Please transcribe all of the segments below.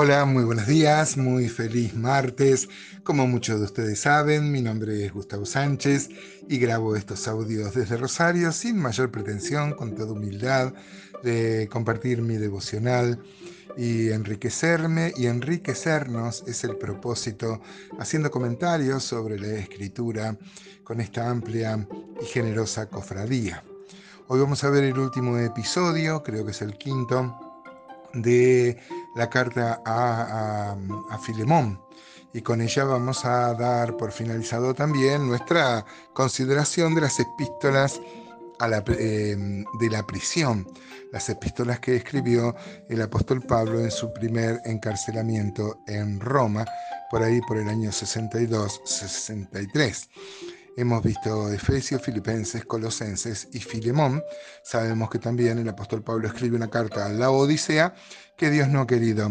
Hola, muy buenos días, muy feliz martes. Como muchos de ustedes saben, mi nombre es Gustavo Sánchez y grabo estos audios desde Rosario sin mayor pretensión, con toda humildad, de compartir mi devocional y enriquecerme y enriquecernos es el propósito, haciendo comentarios sobre la escritura con esta amplia y generosa cofradía. Hoy vamos a ver el último episodio, creo que es el quinto, de la carta a, Filemón. Y con ella vamos a dar por finalizado también nuestra consideración de las epístolas em, de la prisión, las epístolas que escribió el apóstol Pablo en su primer encarcelamiento en Roma, por ahí por el año 62-63. Hemos visto Efesios, Filipenses, Colosenses y Filemón. Sabemos que también el apóstol Pablo escribe una carta a la Odisea que Dios no ha querido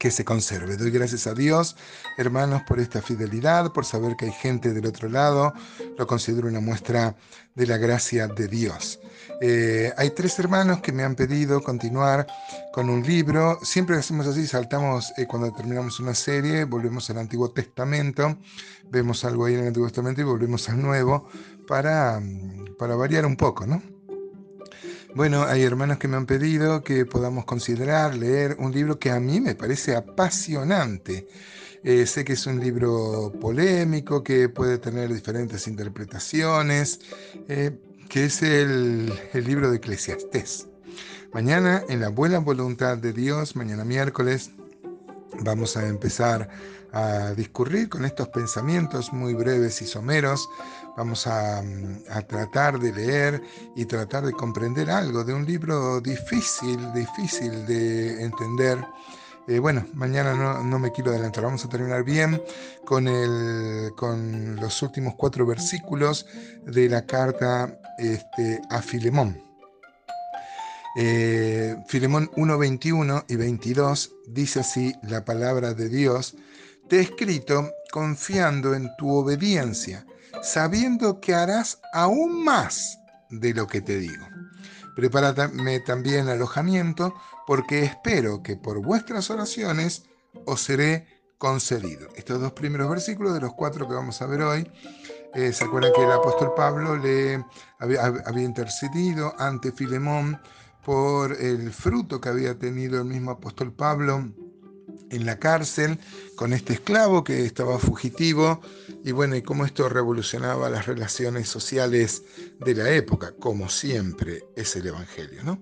que se conserve. Doy gracias a Dios, hermanos, por esta fidelidad, por saber que hay gente del otro lado. Lo considero una muestra de la gracia de Dios. Eh, hay tres hermanos que me han pedido continuar con un libro. Siempre hacemos así, saltamos eh, cuando terminamos una serie, volvemos al Antiguo Testamento, vemos algo ahí en el Antiguo Testamento y volvemos al Nuevo para, para variar un poco, ¿no? Bueno, hay hermanos que me han pedido que podamos considerar leer un libro que a mí me parece apasionante. Eh, sé que es un libro polémico, que puede tener diferentes interpretaciones, que es el, el libro de Eclesiastés. Mañana, en la buena voluntad de Dios, mañana miércoles, vamos a empezar a discurrir con estos pensamientos muy breves y someros. Vamos a, tratar de leer y tratar de comprender algo de un libro difícil, difícil de entender. Eh, bueno, mañana no, me quiero adelantar, vamos a terminar bien con, los últimos cuatro versículos de la carta este, a Filemón. Eh, Filemón 1, 21 y 22 dice así la palabra de Dios te he escrito confiando en tu obediencia, sabiendo que harás aún más de lo que te digo. Prepárame también alojamiento, porque espero que por vuestras oraciones os seré concedido. Estos dos primeros versículos de los cuatro que vamos a ver hoy, eh, se acuerdan que el apóstol Pablo le había, había intercedido ante Filemón por el fruto que había tenido el mismo apóstol Pablo en la cárcel con este esclavo que estaba fugitivo y bueno, y cómo esto revolucionaba las relaciones sociales de la época, como siempre es el Evangelio, ¿no?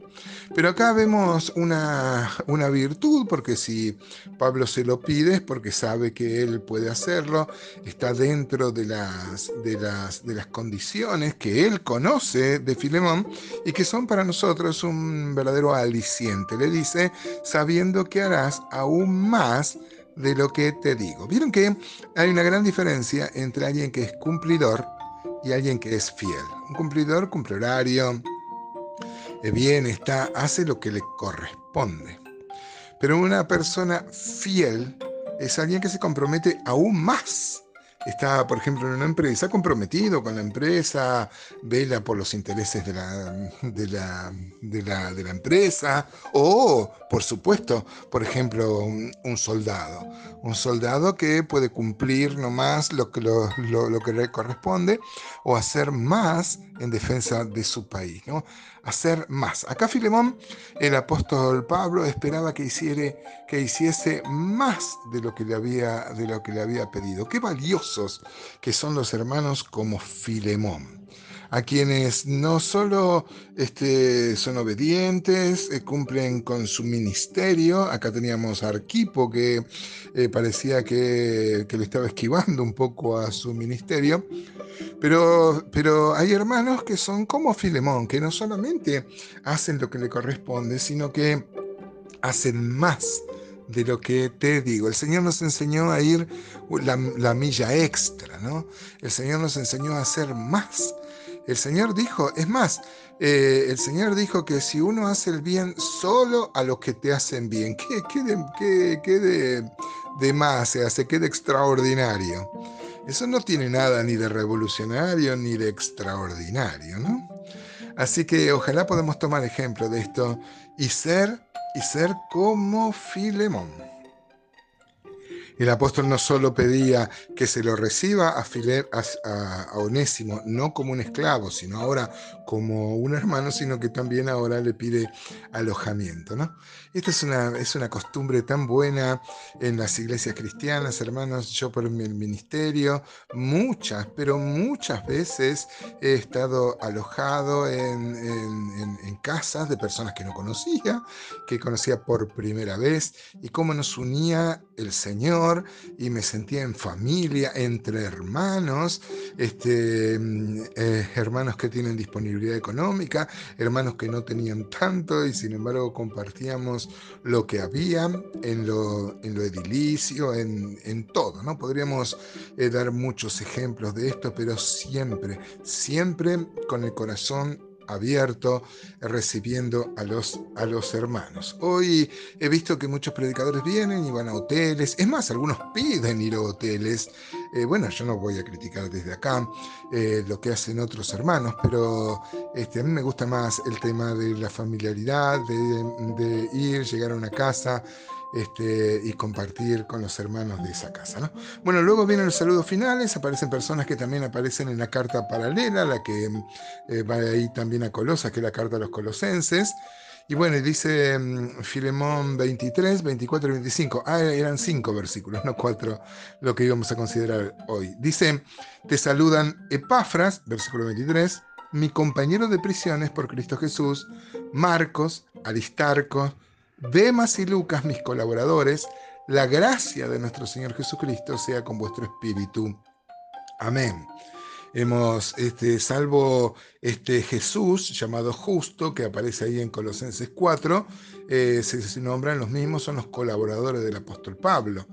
Pero acá vemos una, una virtud, porque si Pablo se lo pide es porque sabe que él puede hacerlo, está dentro de las, de las, de las condiciones que él conoce de Filemón y que son para nosotros un verdadero aliciente. Le dice, sabiendo que harás aún más de lo que te digo. Vieron que hay una gran diferencia entre alguien que es cumplidor y alguien que es fiel. Un cumplidor cumple horario, bien, está, hace lo que le corresponde. Pero una persona fiel es alguien que se compromete aún más está, por ejemplo, en una empresa, comprometido con la empresa, vela por los intereses de la, de la, de la, empresa, o, por supuesto, por ejemplo, un, soldado. Un soldado que puede cumplir nomás lo que, lo, lo, que le corresponde o hacer más en defensa de su país. ¿no? Hacer más. Acá Filemón, el apóstol Pablo, esperaba que, hiciere, que hiciese más de lo que le había, de lo que le había pedido. Qué valioso que son los hermanos como Filemón, a quienes no solo este, son obedientes, eh, cumplen con su ministerio, acá teníamos a Arquipo que eh, parecía que, le estaba esquivando un poco a su ministerio, pero, pero hay hermanos que son como Filemón, que no solamente hacen lo que le corresponde, sino que hacen más de lo que te digo. El Señor nos enseñó a ir la, milla extra, ¿no? El Señor nos enseñó a hacer más. El Señor dijo, es más, eh, el Señor dijo que si uno hace el bien solo a los que te hacen bien, ¿qué, qué, de, de, más se hace? ¿Qué de extraordinario? Eso no tiene nada ni de revolucionario ni de extraordinario, ¿no? Así que ojalá podamos tomar ejemplo de esto y ser y ser como Filemón. El apóstol no solo pedía que se lo reciba a, a, Onésimo, no como un esclavo, sino ahora como un hermano, sino que también ahora le pide alojamiento. ¿no? Esta es una, es una costumbre tan buena en las iglesias cristianas, hermanos. Yo por mi ministerio, muchas, pero muchas veces he estado alojado en, en casas de personas que no conocía, que conocía por primera vez, y cómo nos unía el Señor y me sentía en familia, entre hermanos, este, mm, eh, hermanos que tienen disponibilidad económica, hermanos que no tenían tanto y sin embargo compartíamos lo que había en lo, en lo edilicio, en, en todo. ¿no? Podríamos eh, dar muchos ejemplos de esto, pero siempre, siempre con el corazón abierto, recibiendo a los, a los hermanos. Hoy he visto que muchos predicadores vienen y van a hoteles, es más, algunos piden ir a hoteles. Eh, bueno, yo no voy a criticar desde acá eh, lo que hacen otros hermanos, pero este, a mí me gusta más el tema de la familiaridad, de, de ir, llegar a una casa, este, y compartir con los hermanos de esa casa. ¿no? Bueno, luego vienen los saludos finales, aparecen personas que también aparecen en la carta paralela, la que eh, va ahí también a Colosas, que es la carta a los colosenses. Y bueno, dice mm, Filemón 23, 24 y 25. Ah, eran cinco versículos, no cuatro, lo que íbamos a considerar hoy. Dice, te saludan Epafras, versículo 23, mi compañero de prisiones por Cristo Jesús, Marcos, Aristarco, Demas y Lucas, mis colaboradores, la gracia de nuestro Señor Jesucristo sea con vuestro espíritu. Amén. Hemos, este, salvo este Jesús llamado justo, que aparece ahí en Colosenses 4, eh, se, nombran los mismos, son los colaboradores del apóstol Pablo.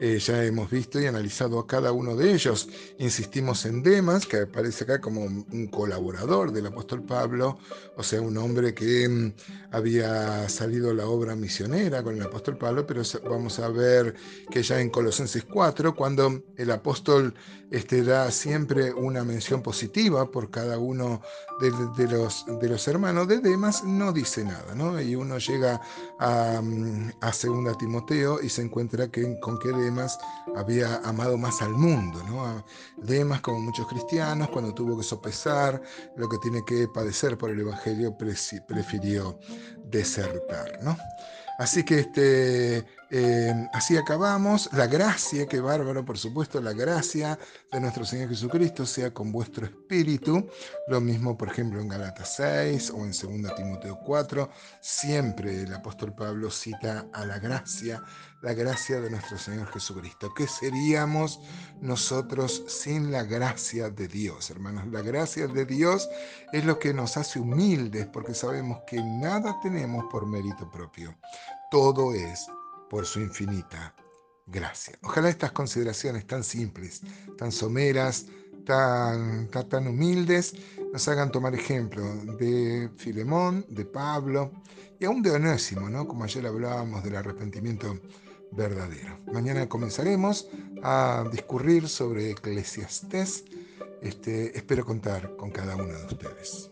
Eh, ya hemos visto y analizado a cada uno de ellos. Insistimos en Demas, que aparece acá como un colaborador del apóstol Pablo, o sea, un hombre que mm, había salido la obra misionera con el apóstol Pablo, pero vamos a ver que ya en Colosenses 4, cuando el apóstol este, da siempre una mención positiva por cada uno de, los, de los hermanos de Demas, no dice nada, ¿no? Y uno llega a, Segunda Timoteo y se encuentra que, con que Demas había amado más al mundo, ¿no? Demas, como muchos cristianos, cuando tuvo que sopesar lo que tiene que padecer por el Evangelio, prefirió desertar, ¿no? Así que este, em, así acabamos. La gracia, que bárbaro, por supuesto, la gracia de nuestro Señor Jesucristo sea con vuestro espíritu. Lo mismo, por ejemplo, en Galatas 6 o en 2 Timoteo 4. Siempre el apóstol Pablo cita a la gracia, la gracia de nuestro Señor Jesucristo. ¿Qué seríamos nosotros sin la gracia de Dios, hermanos? La gracia de Dios es lo que nos hace humildes porque sabemos que nada tenemos por mérito propio todo es por su infinita gracia. Ojalá estas consideraciones tan simples, tan someras, tan, tan, humildes, nos hagan tomar ejemplo de Filemón, de Pablo y aún de Onésimo, ¿no? como ayer hablábamos del arrepentimiento verdadero. Mañana comenzaremos a discurrir sobre Eclesiastés. Este, espero contar con cada uno de ustedes.